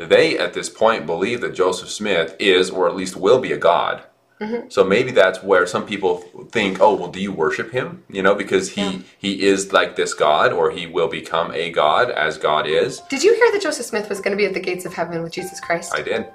they at this point believe that Joseph Smith is, or at least will be, a god. Mm-hmm. So maybe that's where some people think, oh, well, do you worship him? You know, because he Yeah. he is like this god, or he will become a god as God is. Did you hear that Joseph Smith was going to be at the gates of heaven with Jesus Christ? I did.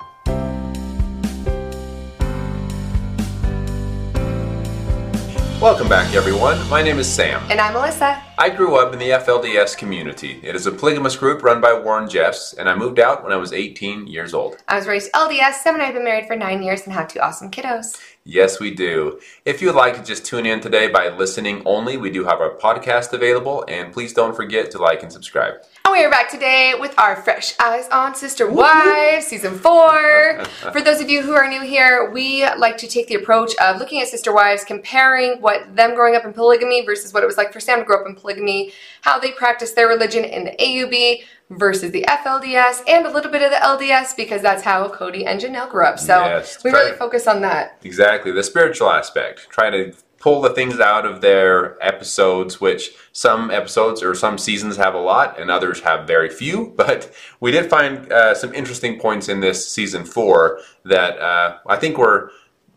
Welcome back, everyone. My name is Sam. and I'm Melissa. I grew up in the FLDS community. It is a polygamous group run by Warren Jeffs, and I moved out when I was 18 years old. I was raised LDS. Sam and I have been married for nine years and have two awesome kiddos. Yes, we do. If you'd like to just tune in today by listening only, we do have our podcast available, and please don't forget to like and subscribe. And we are back today with our Fresh Eyes on Sister Wives, season four. For those of you who are new here, we like to take the approach of looking at Sister Wives, comparing what them growing up in polygamy versus what it was like for Sam to grow up in polygamy, how they practice their religion in the AUB versus the FLDS, and a little bit of the LDS because that's how Kody and Janelle grew up. So Yes, we really focus on that. Exactly, the spiritual aspect. trying to pull the things out of their episodes, which some episodes or some seasons have a lot and others have very few. But we did find uh, some interesting points in this season four that uh, I think were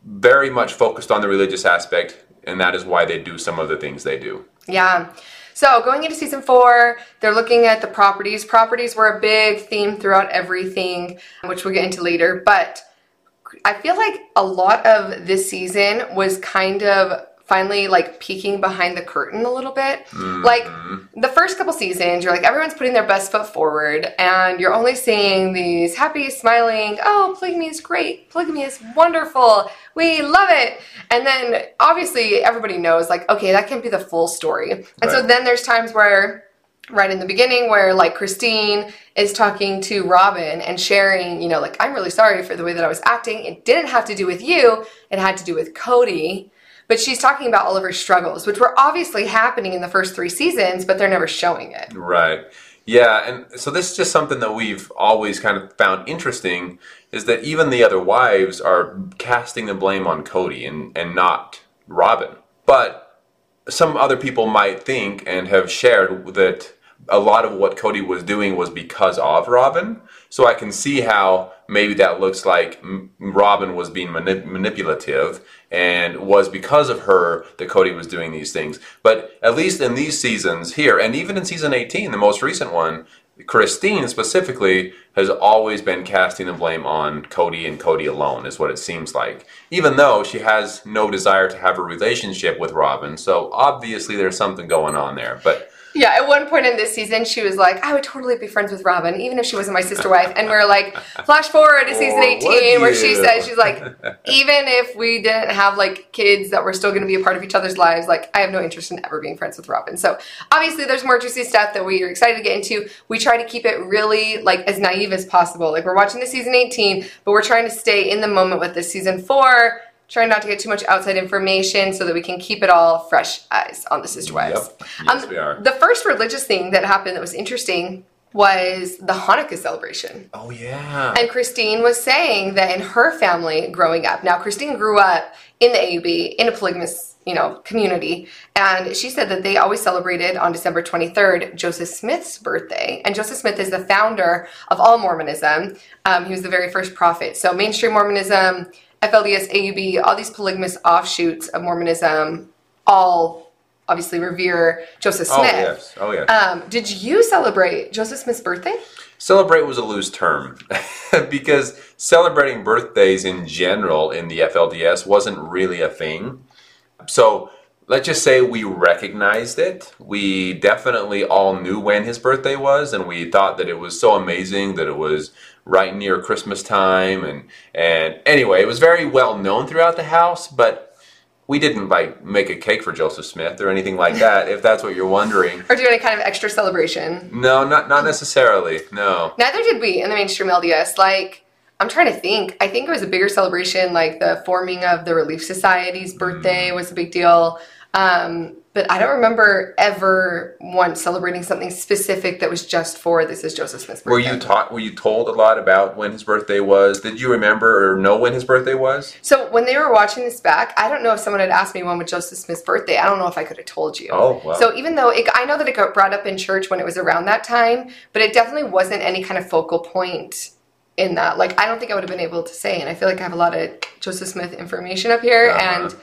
very much focused on the religious aspect, and that is why they do some of the things they do. Yeah. So going into season four, they're looking at the properties. Properties were a big theme throughout everything, which we'll get into later. But I feel like a lot of this season was kind of finally like peeking behind the curtain a little bit. Mm-hmm. Like the first couple seasons, you're like everyone's putting their best foot forward, and you're only seeing these happy, smiling, oh, polygamy is great, polygamy is wonderful, we love it. And then obviously everybody knows, like, okay, that can't be the full story. And so then there's times where right in the beginning where like Christine is talking to Robyn and sharing, you know, like I'm really sorry for the way that I was acting. It didn't have to do with you, it had to do with Kody. But she's talking about all of her struggles, which were obviously happening in the first three seasons, but they're never showing it. Right. Yeah, and so this is just something that we've always kind of found interesting is that even the other wives are casting the blame on Kody and, and not Robyn. But some other people might think and have shared that a lot of what Kody was doing was because of Robyn. So I can see how maybe that looks like Robyn was being manip- manipulative and was because of her that Kody was doing these things. But at least in these seasons here, and even in season 18, the most recent one, Christine specifically has always been casting the blame on Kody and Kody alone, is what it seems like. Even though she has no desire to have a relationship with Robyn, so obviously there's something going on there. But Yeah, at one point in this season, she was like, I would totally be friends with Robyn, even if she wasn't my sister wife. And we're like, flash forward to season 18, where she says, she's like, even if we didn't have like kids that were still going to be a part of each other's lives, like, I have no interest in ever being friends with Robyn. So obviously, there's more juicy stuff that we are excited to get into. We try to keep it really like as naive as possible. Like, we're watching the season 18, but we're trying to stay in the moment with this season four. Trying not to get too much outside information so that we can keep it all fresh eyes on the sister wives. Yep. Yes, we are. The first religious thing that happened that was interesting was the Hanukkah celebration. oh yeah, And Christine was saying that in her family growing up, now Christine grew up in the AUB in a polygamous, you know, community, and she said that they always celebrated on December 23rd Joseph Smith's birthday. And Joseph Smith is the founder of all Mormonism. Um, he was the very first prophet. So mainstream Mormonism, FLDS, AUB, all these polygamous offshoots of Mormonism, all obviously revere Joseph Smith. oh Smith. yes, oh yes. Um, did you celebrate Joseph Smith's birthday? Celebrate was a loose term because celebrating birthdays in general in the FLDS wasn't really a thing. So let's just say we recognized it. We definitely all knew when his birthday was, and we thought that it was so amazing that it was right near Christmas time. And and anyway, it was very well known throughout the house, but. We didn't like make a cake for Joseph Smith or anything like that, if that's what you're wondering. Or do any kind of extra celebration? No, not not necessarily. No. Neither did we in the mainstream LDS. Like, I'm trying to think. I think it was a bigger celebration, like the forming of the Relief Society's birthday mm. was a big deal. Um, but I don't remember ever once celebrating something specific that was just for this is Joseph Smith's birthday. Were you taught? Were you told a lot about when his birthday was? Did you remember or know when his birthday was? So when they were watching this back, I don't know if someone had asked me when was Joseph Smith's birthday. I don't know if I could have told you. Oh, wow. So even though it, I know that it got brought up in church when it was around that time, but it definitely wasn't any kind of focal point in that. Like I don't think I would have been able to say, and I feel like I have a lot of Joseph Smith information up here, Uh-huh. and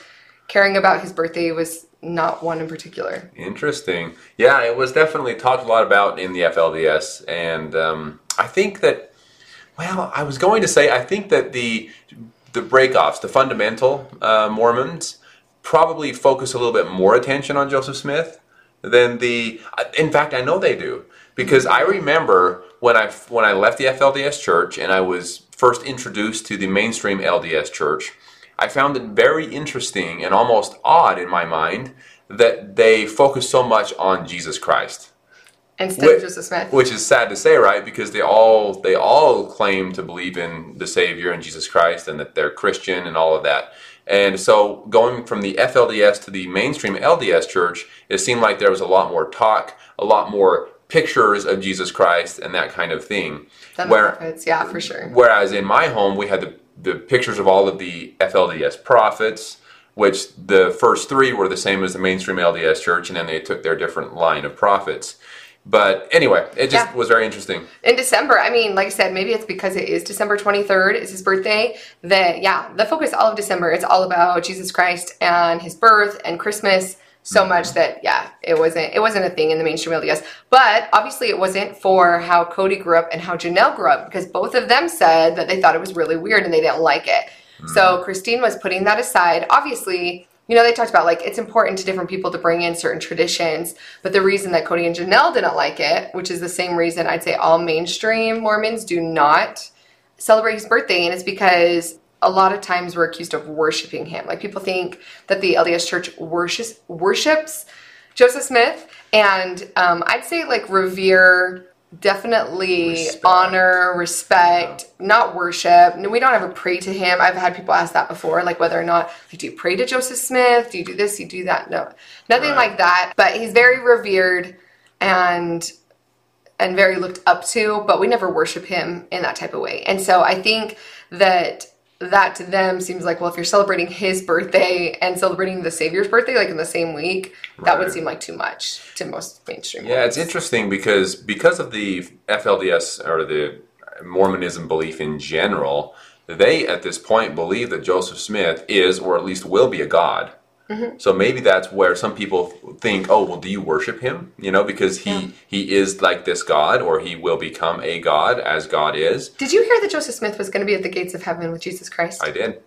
caring about his birthday was not one in particular. Interesting. Yeah, it was definitely talked a lot about in the FLDS, and um, I think that. Well, I was going to say I think that the the breakoffs, the fundamental uh, Mormons, probably focus a little bit more attention on Joseph Smith than the. In fact, I know they do because I remember when I when I left the FLDS church and I was first introduced to the mainstream LDS church. I found it very interesting and almost odd in my mind that they focus so much on Jesus Christ, Instead Wh- of Joseph Smith. which is sad to say, right? Because they all they all claim to believe in the Savior and Jesus Christ and that they're Christian and all of that. And so going from the FLDS to the mainstream LDS church, it seemed like there was a lot more talk, a lot more pictures of Jesus Christ and that kind of thing. Than Where- yeah, for sure. Whereas in my home, we had the, the pictures of all of the FLDS prophets, which the first three were the same as the mainstream LDS church, and then they took their different line of prophets. But anyway, it just Yeah. was very interesting. in December, I mean, like I said, maybe it's because it is December 23rd, it's his birthday, that, yeah, the focus all of December, it's all about Jesus Christ and his birth and Christmas so much that, yeah, it wasn't, it wasn't a thing in the mainstream LDS. But obviously it wasn't for how Kody grew up and how Janelle grew up because both of them said that they thought it was really weird and they didn't like it. Mm. So Christine was putting that aside. Obviously, you know, they talked about like it's important to different people to bring in certain traditions, but the reason that Kody and Janelle didn't like it, which is the same reason I'd say all mainstream Mormons do not celebrate his birthday, and it's because a lot of times we're accused of worshiping him. Like people think that the LDS Church worships worships Joseph Smith, and um, I'd say like revere, definitely Respect. honor, respect, not worship. No, we don't ever pray to him. I've had people ask that before, like whether or not like, do you pray to Joseph Smith? Do you do this? Do you do that? No, nothing Right. like that. But he's very revered and and very looked up to, but we never worship him in that type of way. And so I think that that to them seems like, well, if you're celebrating his birthday and celebrating the Savior's birthday, like in the same week, that would seem like too much to most mainstream. Yeah, it's interesting because because of the FLDS or the Mormonism belief in general, they at this point believe that Joseph Smith is, or at least will be, a god. Mm-hmm. So maybe that's where some people think, oh, well, do you worship him? You know, because he Yeah. he is like this god, or he will become a god as God is. Did you hear that Joseph Smith was going to be at the gates of heaven with Jesus Christ? I did.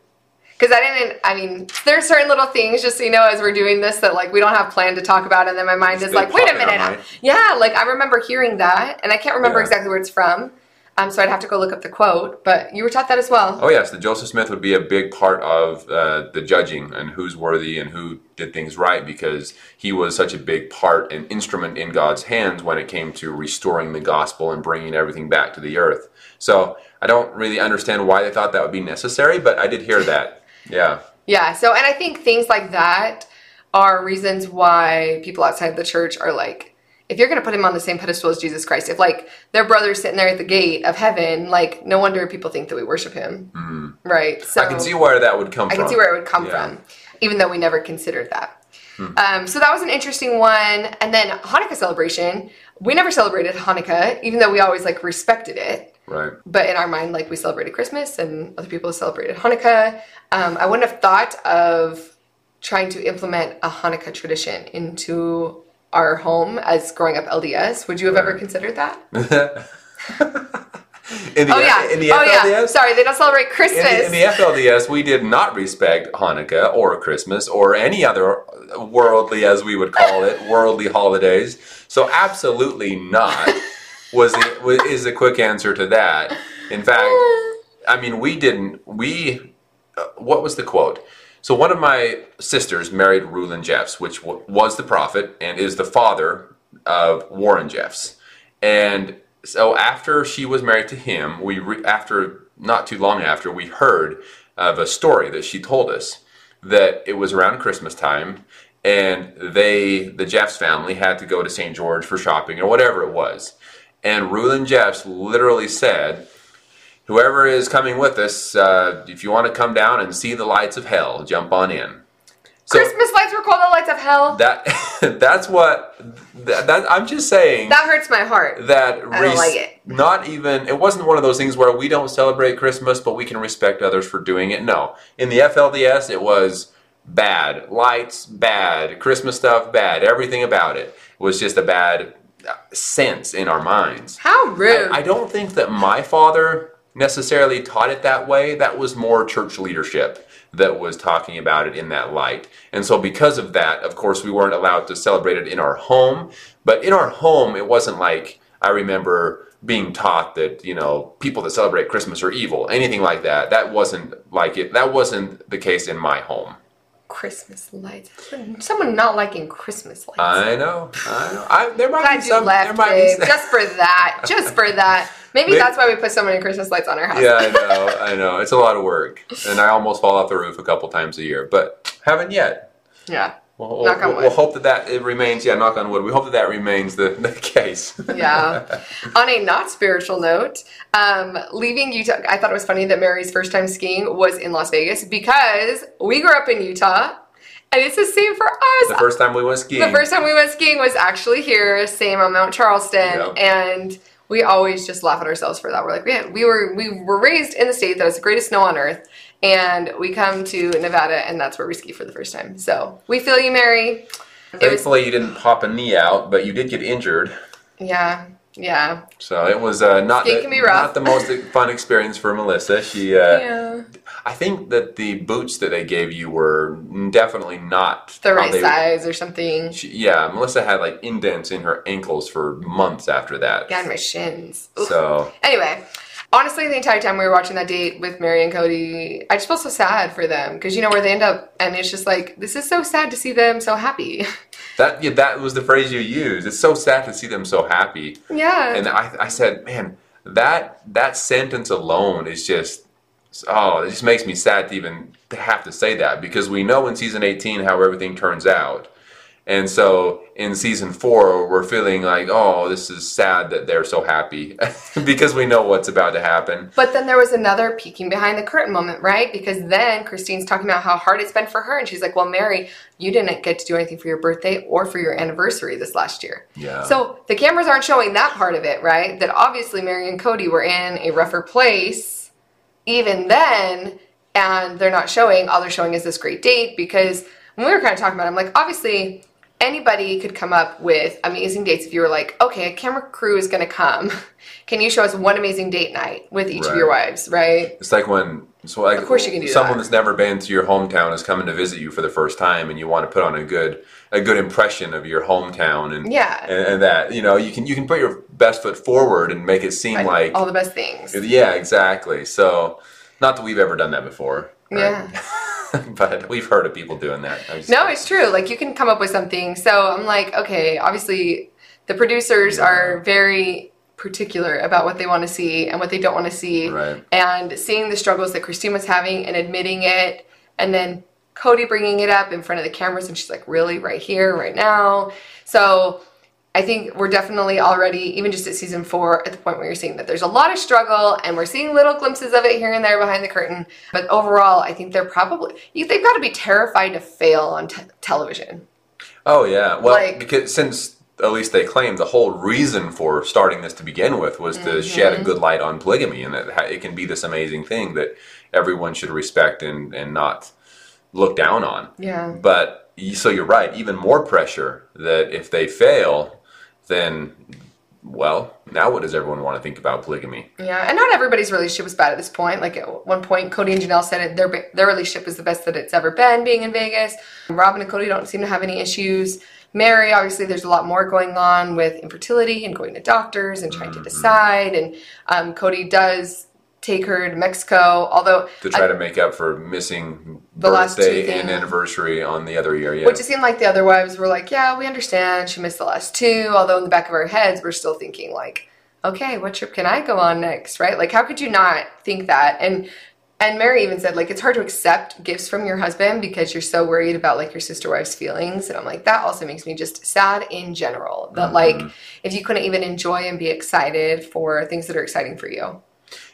Because I didn't. I mean, there's certain little things, just so you know, as we're doing this, that like we don't have planned to talk about, and then my mind is like, wait a minute, yeah. Like I remember hearing that, and I can't remember Yeah. exactly where it's from. Um, so I'd have to go look up the quote. But you were taught that as well. Oh yes, the Joseph Smith would be a big part of uh, the judging and who's worthy and who did things right because he was such a big part and instrument in God's hands when it came to restoring the gospel and bringing everything back to the earth. So I don't really understand why they thought that would be necessary, but I did hear that. Yeah, Yeah. So, and I think things like that are reasons why people outside the church are like, if you're going to put him on the same pedestal as Jesus Christ, if like their brother's sitting there at the gate of heaven, like no wonder people think that we worship him, right? So. I can see where that would come I from. can see where it would come Yeah. From, even though we never considered that. Um, so that was an interesting one. And then Hanukkah celebration. We never celebrated Hanukkah, even though we always like respected it. Right. But in our mind, like we celebrated Christmas and other people celebrated Hanukkah. Um, I wouldn't have thought of trying to implement a Hanukkah tradition into our home as growing up LDS. Would you have ever considered that? In the, Oh yeah. in the oh FLDS, yeah. Sorry, they don't celebrate In Christmas. the, in the FLDS, we did not respect Hanukkah or Christmas or any other worldly, as we would call it, worldly holidays. So absolutely not was the, was- is the quick answer to that. In fact, I mean, we didn't. We uh, what was the quote? So one of my sisters married Rulon Jeffs, which was the prophet and is the father of Warren Jeffs. And so after she was married to him, we re- after not too long after we heard of a story that she told us that it was around Christmas time and they the Jeffs family had to go to St. George for shopping or whatever it was. And Rulon Jeffs literally said, Whoever is coming with us, uh, if you want to come down and see the lights of hell, jump on in. So Christmas lights were called the lights of hell. That, that that's what that, that I'm just saying That hurts my heart. that I don't like it. not even it wasn't one of those things where we don't celebrate Christmas but we can respect others for doing it. No. In the FLDS it was bad. Lights bad, Christmas stuff bad, everything about it was just a bad sense in our minds. How rude. I, I don't think that my father necessarily taught it that way. That was more church leadership that was talking about it in that light. And so, because of that, of course, we weren't allowed to celebrate it in our home. But in our home, it wasn't like I remember being taught that you know people that celebrate Christmas are evil, anything like that. That wasn't like it. That wasn't the case in my home. Christmas lights. Someone not liking Christmas lights. I know. I know. I, there might Glad be some. left, there might be. Just for that. Just for that. Maybe Maybe- that's why we put so many Christmas lights on our house. yeah, I know. I know. It's a lot of work, and I almost fall off the roof a couple times a year, but haven't yet. Yeah. We'll, Knock on we'll, wood. we'll hope that that it remains. Yeah, knock on wood. We hope that that remains the, the case. Yeah. on a not spiritual note, um, leaving Utah, I thought it was funny that Meri's first time skiing was in Las Vegas because we grew up in Utah and it's the same for us. the first time we went skiing. The first time we went skiing was actually here, same on Mount Charleston, Yeah. and we always just laugh at ourselves for that. We're like, man, we were we were raised in the state that has the greatest snow on earth, and we come to Nevada, and that's where we ski for the first time. So we feel you, Meri. It was, Thankfully, you didn't pop a knee out, but you did get injured. yeah, yeah, So it was uh, not the, can be rough. not the most fun experience for Melissa. She, uh, yeah. I think that the boots that they gave you were definitely not The right they- size or something. She, yeah, Melissa had like indents in her ankles for months after that. Yeah, and my shins. Oof. So Anyway, honestly, the entire time we were watching that date with Meri and Kody, I just felt so sad for them because you know where they end up, and it's just like this is so sad to see them so happy. that yeah, that was the phrase you used. It's so sad to see them so happy. yeah, And I, I said, man, that that sentence alone is just oh, it just makes me sad to even have to say that because we know in season 18 how everything turns out. And so in season four, we're feeling like, oh, this is sad that they're so happy because we know what's about to happen. But then there was another peeking behind the curtain moment, right? Because then Christine's talking about how hard it's been for her, and she's like, "Well, Meri, you didn't get to do anything for your birthday or for your anniversary this last year." Yeah. So the cameras aren't showing that part of it, right? That obviously Meri and Kody were in a rougher place even then, and they're not showing. All they're showing is this great date because when we were kind of talking about, it, I'm like, obviously anybody could come up with amazing dates if you were like, okay, a camera crew is going to come. Can you show us one amazing date night with each of your wives, right? It's like when so like Of course you can do someone that. that's never been to your hometown is coming to visit you for the first time and you want to put on a good a good impression of your hometown and Yeah. and, and that you know you can you can put your best foot forward and make it seem Right. like all the best things. yeah exactly so not that we've ever done that before right? but we've heard of people doing that No, it's true. Like you can come up with something. So I'm like, okay, obviously the producers Yeah. are very particular about what they want to see and what they don't want to see. Right. And seeing the struggles that Christine was having and admitting it, and then Kody bringing it up in front of the cameras, and she's like, really, right here, right now. So I think we're definitely already, even just at season four, at the point where you're seeing that there's a lot of struggle and we're seeing little glimpses of it here and there behind the curtain. But overall, I think they're probably, they've got to be terrified to fail on te- television. oh yeah well Like- because since at least they claim the whole reason for starting this to begin with was to shed Mm-hmm. a good light on polygamy and that it can be this amazing thing that everyone should respect and, and not look down on. Yeah. But so you're right, even more pressure that if they fail, then well, now what does everyone want to think about polygamy? Yeah, and not everybody's relationship was bad at this point. Like at one point, Kody and Janelle said it, their their relationship is the best that it's ever been, being in Vegas. Robyn and Kody don't seem to have any issues. Meri, obviously, there's a lot more going on with infertility and going to doctors and trying to decide. And um, Kody does take her to Mexico, although To try to make up for missing The last two birthday things. and anniversary on the other year, yeah. Which it seemed like the other wives were like, yeah, we understand. She missed the last two. Although in the back of our heads, we're still thinking like, okay, what trip can I go on next, right? Like, how could you not think that? And and Meri even said like it's hard to accept gifts from your husband because you're so worried about like your sister wife's feelings. And I'm like, that also makes me just sad in general. That mm-hmm. like if you couldn't even enjoy and be excited for things that are exciting for you.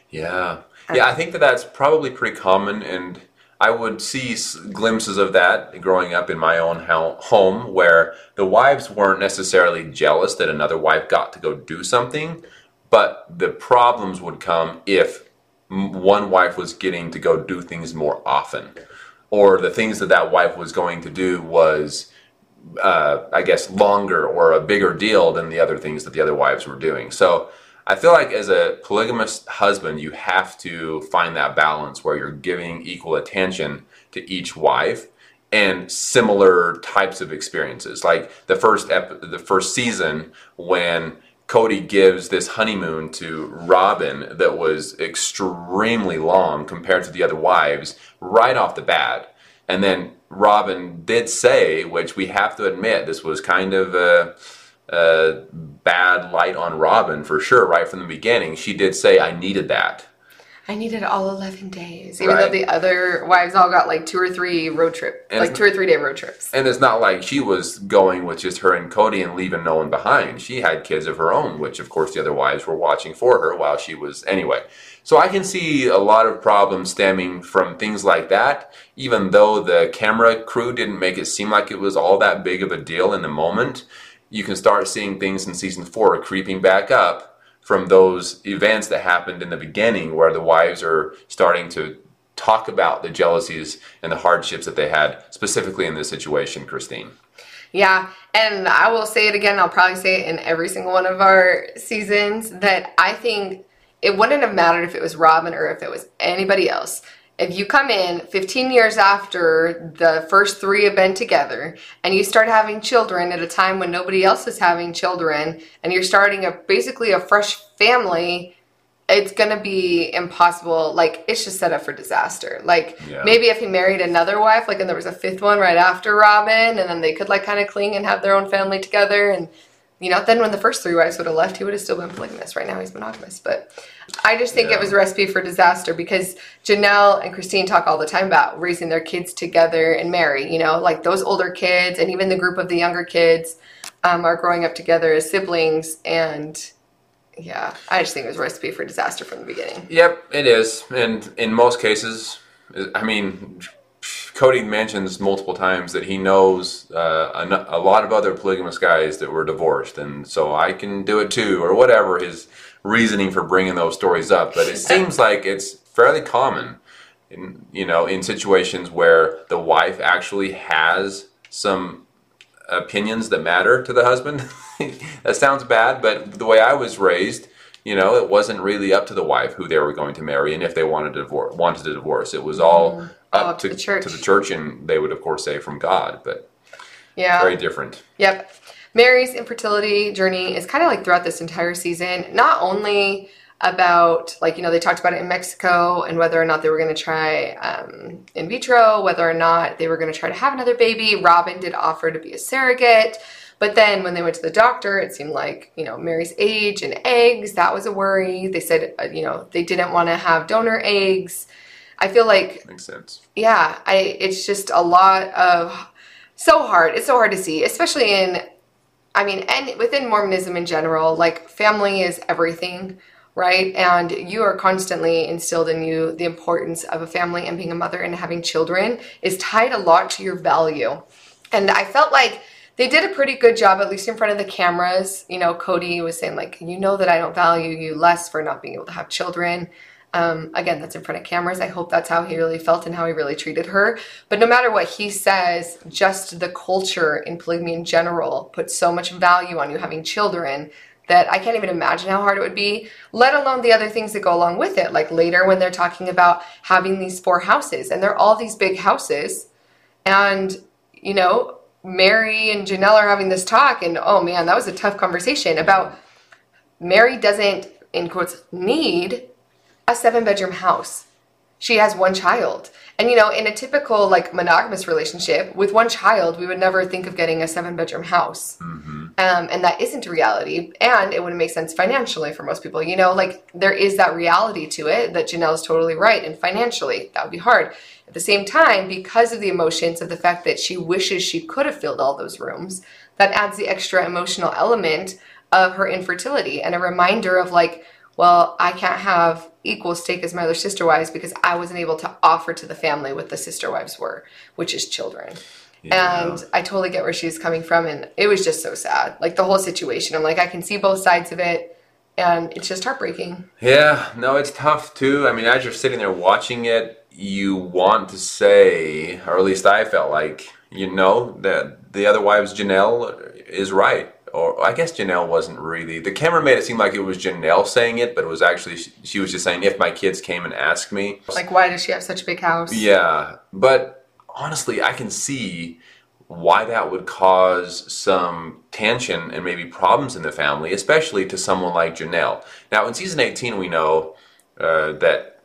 Yeah. Yeah, I think that that's probably pretty common, and I would see glimpses of that growing up in my own home where the wives weren't necessarily jealous that another wife got to go do something, but the problems would come if one wife was getting to go do things more often, or the things that that wife was going to do was, uh, I guess, longer or a bigger deal than the other things that the other wives were doing. So I feel like as a polygamous husband, you have to find that balance where you're giving equal attention to each wife and similar types of experiences. Like the first ep- the first season when Kody gives this honeymoon to Robyn that was extremely long compared to the other wives right off the bat. And then Robyn did say, which we have to admit, this was kind of a, a bad light on Robyn for sure, right from the beginning. She did say, I needed that. I needed all 11 days, even though the other wives all got like two or three road trip, And like two or three day road trips. And it's not like she was going with just her and Kody and leaving no one behind. She had kids of her own, which of course the other wives were watching for her while she was anyway. So I can see a lot of problems stemming from things like that, even though the camera crew didn't make it seem like it was all that big of a deal in the moment. You can start seeing things in season four creeping back up from those events that happened in the beginning where the wives are starting to talk about the jealousies and the hardships that they had specifically in this situation, Christine. Yeah, and I will say it again. I'll probably say it in every single one of our seasons that I think it wouldn't have mattered if it was Robyn or if it was anybody else. If you come in 15 years after the first three have been together and you start having children at a time when nobody else is having children and you're starting a basically a fresh family, it's gonna be impossible. Like it's just set up for disaster. Like Yeah. maybe if he married another wife, like and there was a fifth one right after Robyn, and then they could like kind of cling and have their own family together, and you know, then when the first three wives would have left, he would have still been polygamous. Right now, he's monogamous. But I just think Yeah. it was a recipe for disaster because Janelle and Christine talk all the time about raising their kids together and Meri. You know, like those older kids and even the group of the younger kids um, are growing up together as siblings and. Yeah, I just think it was a recipe for disaster from the beginning. Yep, it is. And in most cases, I mean, Kody mentions multiple times that he knows uh, a, a lot of other polygamous guys that were divorced, and so I can do it too, or whatever his reasoning for bringing those stories up. But it seems like it's fairly common, in you know, in situations where the wife actually has some opinions that matter to the husband. that sounds bad, but the way I was raised, you know, it wasn't really up to the wife who they were going to marry and if they wanted to divorce. Wanted to divorce, it was all up, All to, to the church. to the church, and they would of course say from God, but Yeah. very different. Yep. Meri's infertility journey is kind of like throughout this entire season, not only about, like, you know, they talked about it in Mexico and whether or not they were going to try um, in vitro, whether or not they were going to try to have another baby. Robyn did offer to be a surrogate. But then when they went to the doctor, it seemed like, you know, Meri's age and eggs, that was a worry. They said, uh, you know, they didn't want to have donor eggs. I feel like Makes sense. yeah i it's just a lot of so hard it's so hard to see especially in i mean and within mormonism in general like family is everything right? And you are constantly instilled in you the importance of a family and being a mother and having children is tied a lot to your value. And i felt like they did a pretty good job at least in front of the cameras. You know cody was saying like you know that i don't value you less for not being able to have children um, again, that's in front of cameras. I hope that's how he really felt and how he really treated her. But no matter what he says, just the culture in polygamy in general puts so much value on you having children that I can't even imagine how hard it would be, let alone the other things that go along with it. Like later when they're talking about having these four houses, and they're all these big houses, and you know, Meri and Janelle are having this talk, and oh man, that was a tough conversation about Meri doesn't, in quotes, need a seven bedroom house. She has one child. And you know, in a typical like monogamous relationship with one child, we would never think of getting a seven bedroom house. Um, and that isn't a reality. And it wouldn't make sense financially for most people. You know, like there is that reality to it that Janelle's totally right. And financially, that would be hard. At the same time, because of the emotions of the fact that she wishes she could have filled all those rooms, that adds the extra emotional element of her infertility and a reminder of like, well, I can't have equal stake as my other sister wives because I wasn't able to offer to the family what the sister wives were, which is children. Yeah. And I totally get where she's coming from. And it was just so sad. Like the whole situation. I'm like, I can see both sides of it. And it's just heartbreaking. Yeah, no, it's tough too. I mean, as you're sitting there watching it, you want to say, or at least I felt like, you know, that the other wives, Janelle is right. Or I guess Janelle wasn't really. The camera made it seem like it was Janelle saying it, but it was actually she, she was just saying, if my kids came and asked me. Like, why does she have such a big house? Yeah, but honestly, I can see why that would cause some tension and maybe problems in the family, especially to someone like Janelle. Now, in season 18, we know uh, that,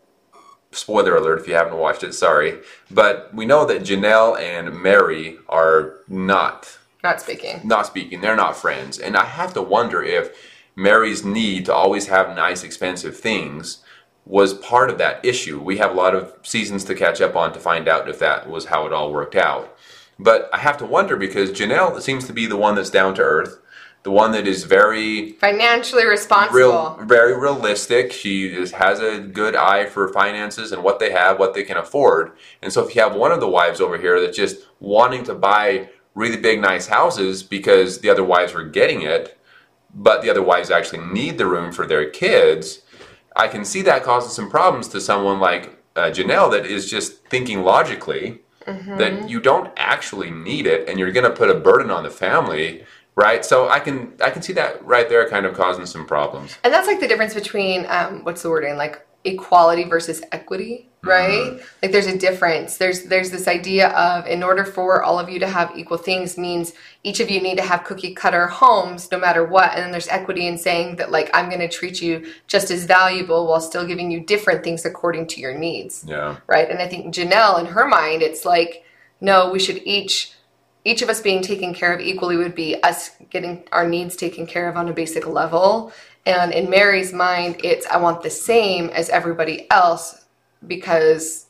spoiler alert if you haven't watched it, sorry, but we know that Janelle and Meri are not Not speaking. not speaking. They're not friends. And I have to wonder if Meri's need to always have nice, expensive things was part of that issue. We have a lot of seasons to catch up on to find out if that was how it all worked out. But I have to wonder because Janelle seems to be the one that's down to earth, the one that is very Financially responsible. real, very realistic. She is, has a good eye for finances and what they have, what they can afford. And so, if you have one of the wives over here that's just wanting to buy really big, nice houses because the other wives were getting it, but the other wives actually need the room for their kids, I can see that causing some problems to someone like uh, Janelle that is just thinking logically that you don't actually need it and you're going to put a burden on the family right? So i can i can see that right there kind of causing some problems. And that's like the difference between um, what's the wording like equality versus equity, right? Mm-hmm. Like there's a difference. There's there's this idea of in order for all of you to have equal things means each of you need to have cookie cutter homes no matter what. And then there's equity in saying that like I'm going to treat you just as valuable while still giving you different things according to your needs yeah right? And I think Janelle, in her mind, it's like, no, we should each, each of us being taken care of equally would be us getting our needs taken care of on a basic level. And in Meri's mind, it's I want the same as everybody else because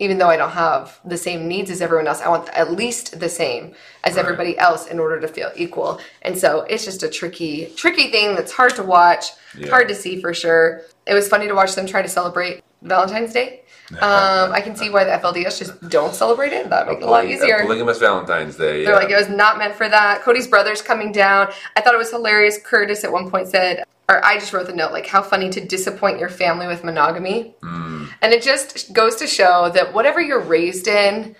even though I don't have the same needs as everyone else, I want at least the same as Right. everybody else in order to feel equal. And so it's just a tricky, tricky thing that's hard to watch, Yeah. hard to see for sure. It was funny to watch them try to celebrate Valentine's Day. Um, I can see why the FLDS just don't celebrate it. That make it a lot easier. polygamous valentine's day They're like, it was not meant for that. Kody's brother's coming down. I thought it was hilarious. Curtis at one point said, or I just wrote the note, like, how funny to disappoint your family with monogamy. Mm. And it just goes to show that whatever you're raised in,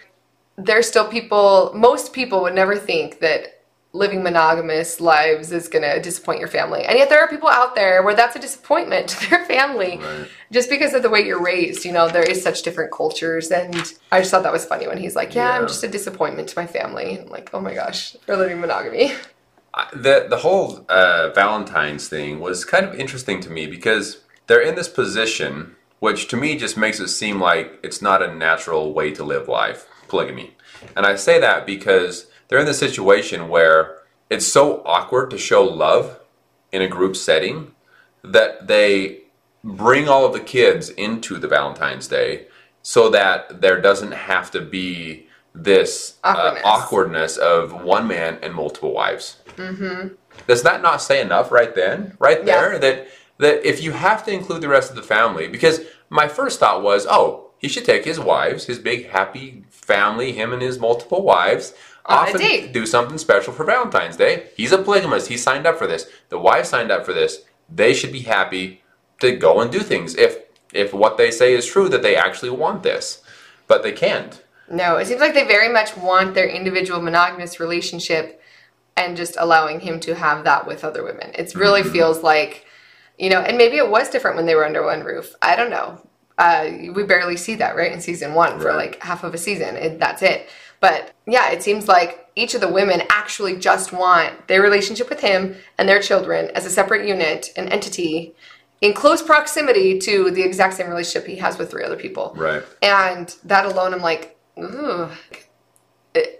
there's still people, most people would never think that living monogamous lives is going to disappoint your family. And yet there are people out there where that's a disappointment to their family Right. just because of the way you're raised. You know, there is such different cultures. And I just thought that was funny when he's like, yeah, I'm just a disappointment to my family. I'm like, oh my gosh, they're living monogamy. The the whole uh, Valentine's thing was kind of interesting to me because they're in this position, which to me just makes it seem like it's not a natural way to live life, polygamy. And I say that because they're in this situation where it's so awkward to show love in a group setting that they bring all of the kids into the Valentine's Day so that there doesn't have to be this uh, Awkwardness. awkwardness of one man and multiple wives. Mm-hmm. Does that not say enough right then, right Yeah. there, that that if you have to include the rest of the family, because my first thought was, oh, he should take his wives, his big happy family, him and his multiple wives, On off and date. do something special for Valentine's Day. He's a polygamist. He signed up for this. The wives signed up for this. They should be happy to go and do things if if what they say is true that they actually want this, but they can't. No, it seems like they very much want their individual monogamous relationship and just allowing him to have that with other women. It really feels like, you know, and maybe it was different when they were under one roof. I don't know. Uh, we barely see that, right, in season one for like half of a season. It, that's it. But yeah, it seems like each of the women actually just want their relationship with him and their children as a separate unit, an entity, in close proximity to the exact same relationship he has with three other people. Right. And that alone, I'm like, ooh.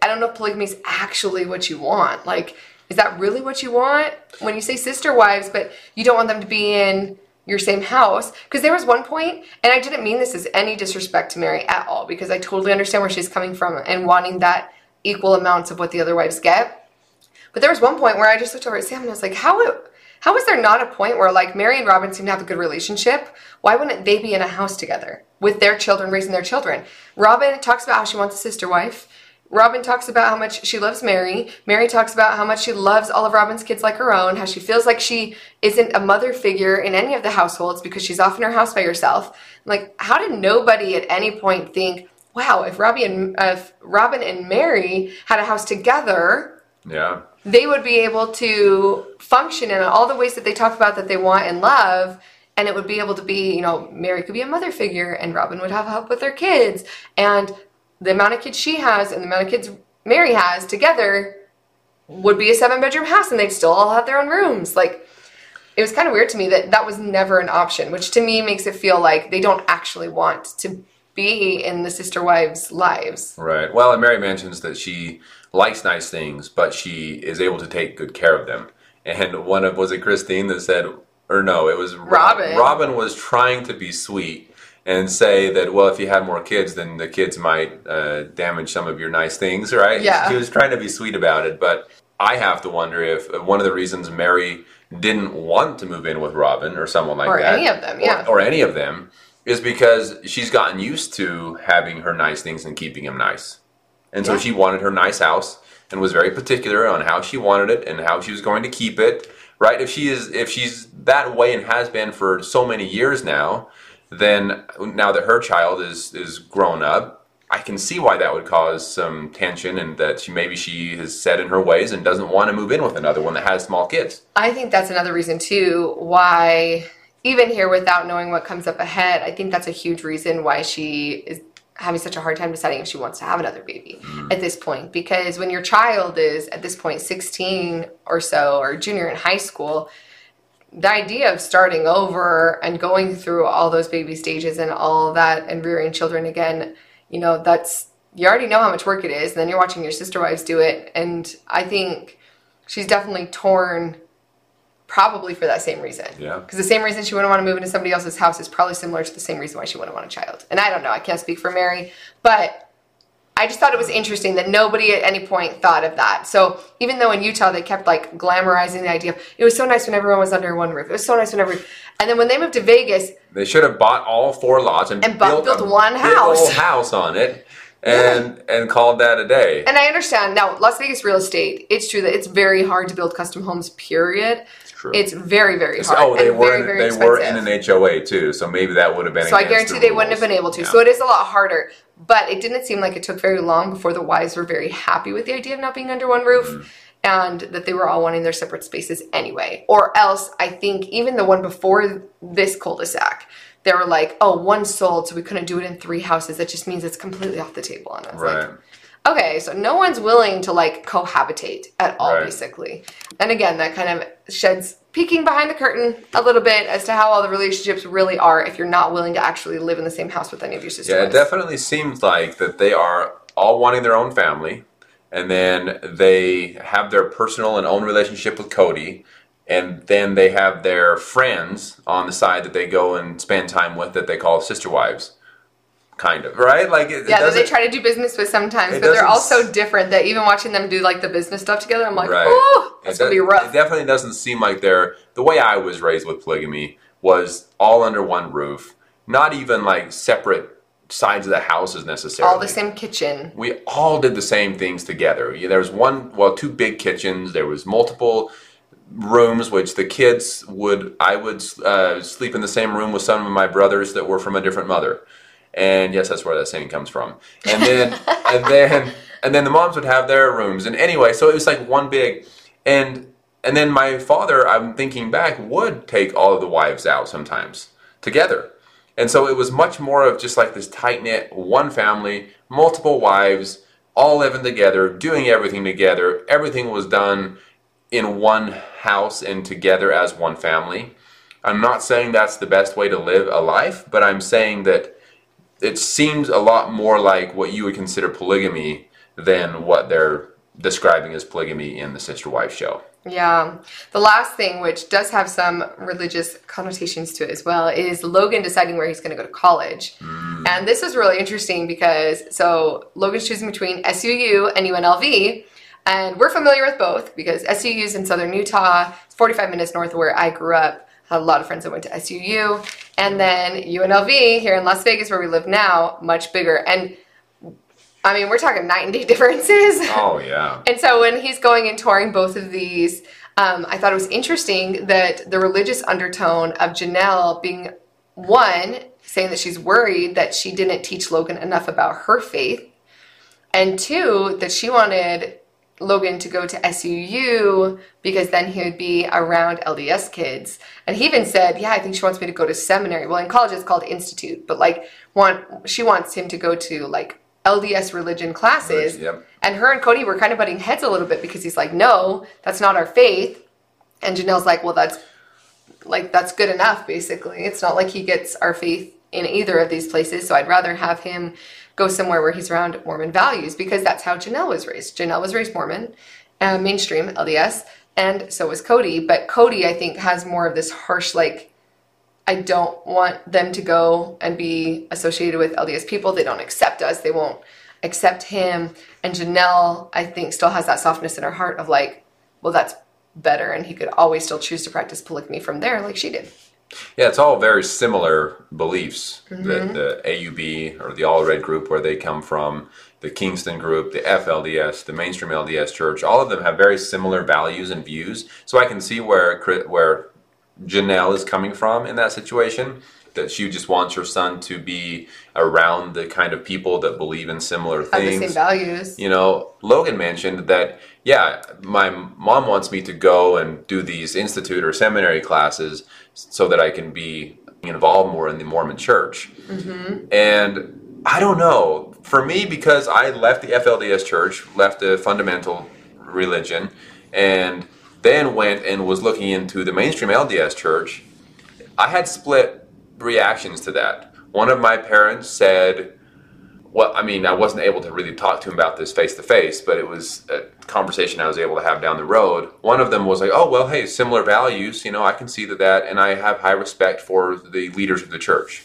I don't know if polygamy is actually what you want. Like, is that really what you want? When you say sister wives, but you don't want them to be in your same house? Because there was one point, and I didn't mean this as any disrespect to Meri at all, because I totally understand where she's coming from and wanting that equal amounts of what the other wives get. But there was one point where I just looked over at Sam and I was like, how how is there not a point where like Meri and Robyn seem to have a good relationship? Why wouldn't they be in a house together with their children, raising their children? Robyn talks about how she wants a sister wife. Robyn talks about how much she loves Meri. Meri talks about how much she loves all of Robyn's kids like her own, how she feels like she isn't a mother figure in any of the households because she's off in her house by herself. Like, how did nobody at any point think, wow, if Robbie and if Robyn and Meri had a house together, Yeah. they would be able to function in all the ways that they talk about that they want and love. And it would be able to be, you know, Meri could be a mother figure and Robyn would have help with their kids. And the amount of kids she has and the amount of kids Meri has together would be a seven bedroom house and they'd still all have their own rooms. Like, it was kind of weird to me that that was never an option, which to me makes it feel like they don't actually want to be in the sister wives' lives. Right. Well, and Meri mentions that she likes nice things, but she is able to take good care of them. And one of was it Christine that said, or no, it was Robyn. Robyn was trying to be sweet and say that well, if you had more kids, then the kids might uh, damage some of your nice things, right? Yeah. She was trying to be sweet about it, but I have to wonder if uh, one of the reasons Meri didn't want to move in with Robyn or someone like Or that, any of them, yeah. or any of them, is because she's gotten used to having her nice things and keeping them nice. And so Yeah. she wanted her nice house and was very particular on how she wanted it and how she was going to keep it. Right? If she is if she's that way and has been for so many years now, then now that her child is is grown up, I can see why that would cause some tension and that she maybe she has set in her ways and doesn't want to move in with another one that has small kids. I think that's another reason too why even here without knowing what comes up ahead, I think that's a huge reason why she is having such a hard time deciding if she wants to have another baby mm. at this point because when your child is at this point 16 or so or junior in high school, the idea of starting over and going through all those baby stages and all that and rearing children again, you know, that's you already know how much work it is, and then you're watching your sister wives do it. And I think she's definitely torn probably for that same reason. Yeah. Because the same reason she wouldn't want to move into somebody else's house is probably similar to the same reason why she wouldn't want a child. And I don't know, I can't speak for Meri, but I just thought it was interesting that nobody at any point thought of that. So even though in Utah they kept like glamorizing the idea of it was so nice when everyone was under one roof. It was so nice when every and then when they moved to Vegas, They should have bought all four lots and, And bu- built, built a one house. house on it and and called that a day. and I understand now Las Vegas real estate, it's true that it's very hard to build custom homes, period. It's true. It's very, very hard. oh, they were very, in, very they were in an HOA too, so maybe that would have been. So I guarantee the they wouldn't have been able to. Yeah. So it is a lot harder. But it didn't seem like it took very long before the wives were very happy with the idea of not being under one roof Mm-hmm. and that they were all wanting their separate spaces anyway. Or else, I think even the one before this cul de sac, they were like, oh, one sold, so we couldn't do it in three houses. That just means it's completely off the table. And I was right. like, okay, so no one's willing to like cohabitate at all, Right. basically. And again, that kind of sheds peeking behind the curtain a little bit as to how all the relationships really are if you're not willing to actually live in the same house with any of your sisters. Yeah, it definitely seems like that they are all wanting their own family, and then they have their personal and own relationship with Kody, and then they have their friends on the side that they go and spend time with that they call sister wives, kind of right. Like it, it Yeah, that they try to do business with sometimes, but they're all so different that even watching them do like the business stuff together, I'm like, Right. oh, It that's gonna be rough. It definitely doesn't seem like they're the way I was raised with polygamy was all under one roof, not even like separate sides of the houses necessarily. all the same kitchen. we all did the same things together. There was one, well, two big kitchens. There was multiple rooms, which the kids would. I would uh, sleep in the same room with some of my brothers that were from a different mother. And yes, that's where that saying comes from. And then, and then, and then the moms would have their rooms. And anyway, so it was like one big, and and then my father, I'm thinking back, would take all of the wives out sometimes together. And so it was much more of just like this tight knit, one family, multiple wives, all living together, doing everything together. Everything was done in one house and together as one family. I'm not saying that's the best way to live a life, but I'm saying that it seems a lot more like what you would consider polygamy than what they're describing as polygamy in the sister wife show. Yeah. The last thing, which does have some religious connotations to it as well, is Logan deciding where he's going to go to college. Mm. And this is really interesting because so Logan's choosing between SUU and UNLV. And we're familiar with both because SUU is in southern Utah. It's 45 minutes north of where I grew up. A lot of friends that went to SUU. And then UNLV here in Las Vegas, where we live now, much bigger. And I mean, we're talking night and day differences. Oh, yeah. and so when he's going and touring both of these, um, I thought it was interesting that the religious undertone of Janelle being one, saying that she's worried that she didn't teach Logan enough about her faith, and two, that she wanted Logan to go to SUU because then he would be around LDS kids. And he even said, "Yeah, I think she wants me to go to seminary." Well, in college it's called institute, but like want she wants him to go to like LDS religion classes. Right, yep. And her and Kody were kind of butting heads a little bit because he's like, "No, that's not our faith." And Janelle's like, "Well, that's like that's good enough basically. It's not like he gets our faith in either of these places, so I'd rather have him go somewhere where he's around Mormon values because that's how Janelle was raised. Janelle was raised Mormon, uh, mainstream LDS, and so was Kody. But Kody, I think, has more of this harsh, like, I don't want them to go and be associated with LDS people. They don't accept us. They won't accept him. And Janelle, I think, still has that softness in her heart of like, well, that's better, and he could always still choose to practice polygamy from there, like she did. Yeah, it's all very similar beliefs. Mm-hmm. The, the AUB or the Allred group, where they come from, the Kingston group, the FLDS, the mainstream LDS church, all of them have very similar values and views. So I can see where where Janelle is coming from in that situation. That she just wants her son to be around the kind of people that believe in similar Have the things. same values. You know, Logan mentioned that, yeah, my mom wants me to go and do these institute or seminary classes so that I can be involved more in the Mormon church. Mm-hmm. And I don't know. For me, because I left the FLDS church, left the fundamental religion, and then went and was looking into the mainstream LDS church, I had split reactions to that. One of my parents said, well, I mean, I wasn't able to really talk to him about this face to face, but it was a conversation I was able to have down the road. One of them was like, "Oh, well, hey, similar values. You know, I can see that, that, and I have high respect for the leaders of the church."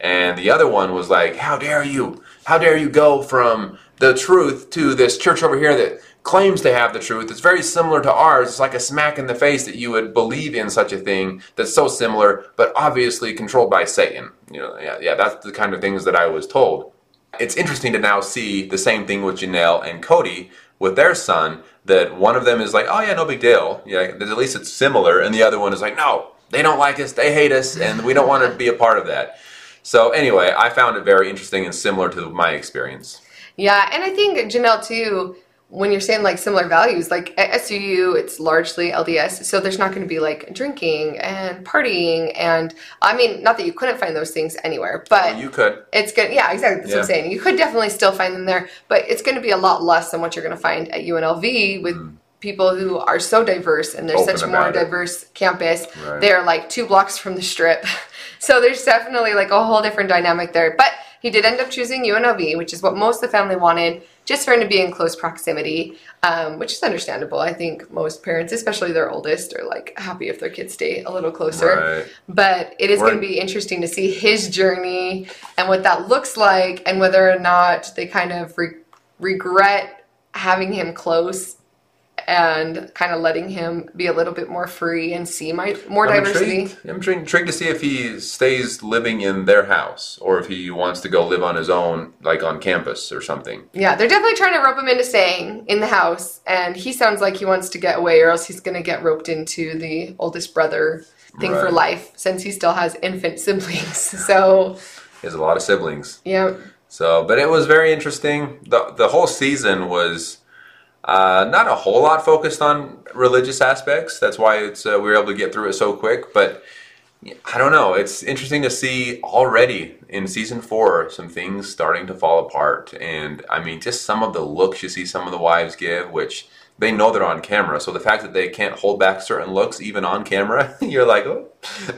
And the other one was like, "How dare you? How dare you go from the truth to this church over here that claims to have the truth? It's very similar to ours. It's like a smack in the face that you would believe in such a thing that's so similar, but obviously controlled by Satan." You know, yeah, yeah, that's the kind of things that I was told it's interesting to now see the same thing with Janelle and Kody with their son. That one of them is like, "Oh yeah, no big deal. Yeah, at least it's similar," and the other one is like, "No, they don't like us. They hate us, and we don't want to be a part of that." So anyway, I found it very interesting and similar to my experience. Yeah, and I think Janelle too. When you're saying like similar values, like at SUU, it's largely LDS, so there's not going to be like drinking and partying, and I mean, not that you couldn't find those things anywhere, but You could, it's good. Yeah, exactly. That's what I'm saying. You could definitely still find them there, but it's going to be a lot less than what you're going to find at UNLV with people who are so diverse and there's Mm. Open such a more it. diverse campus. Right. They're like two blocks from the strip, so there's definitely like a whole different dynamic there. But he did end up choosing UNLV, which is what most of the family wanted, just for him to be in close proximity, um, which is understandable. I think most parents, especially their oldest, are like happy if their kids stay a little closer. right? But it is going to be interesting to see his journey and what that looks like, and whether or not they kind of re- regret having him close and kind of letting him be a little bit more free and see my more I'm diversity. intrigued. I'm intrigued, intrigued to see if he stays living in their house or if he wants to go live on his own, like on campus or something. Yeah, they're definitely trying to rope him into staying in the house, and he sounds like he wants to get away, or else he's going to get roped into the oldest brother thing for life, since he still has infant siblings. So, He has a lot of siblings. yeah. So, but it was very interesting. the The whole season was uh, not a whole lot focused on religious aspects. That's why it's uh, we were able to get through it so quick. But I don't know. It's interesting to see already in season four some things starting to fall apart, and I mean, just some of the looks you see some of the wives give, which they know they're on camera. So the fact that they can't hold back certain looks even on camera, you're like, oh.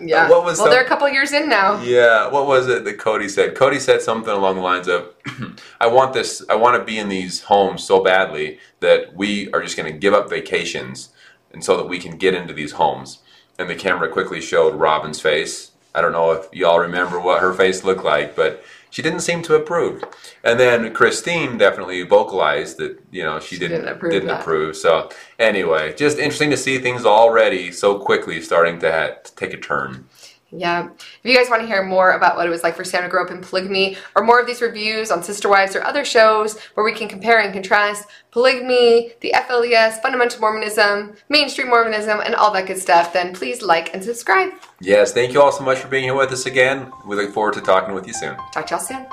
Yeah. Uh, what was well, some- they're a couple years in now. Yeah, what was it that Kody said? Kody said something along the lines of, "I want this. I want to be in these homes so badly that we are just going to give up vacations, and so that we can get into these homes." And the camera quickly showed Robyn's face. I don't know if y'all remember what her face looked like, but she didn't seem to approve. And then Christine definitely vocalized that you know she, didn't didn't approve didn't approve. So anyway, just interesting to see things already so quickly starting to, ha- to take a turn. Yeah. If you guys want to hear more about what it was like for Sam to grow up in polygamy, or more of these reviews on Sister Wives or other shows where we can compare and contrast polygamy, the FLDS, fundamental Mormonism, mainstream Mormonism, and all that good stuff, then please like and subscribe. Yes, thank you all so much for being here with us again. We look forward to talking with you soon. Talk to y'all soon.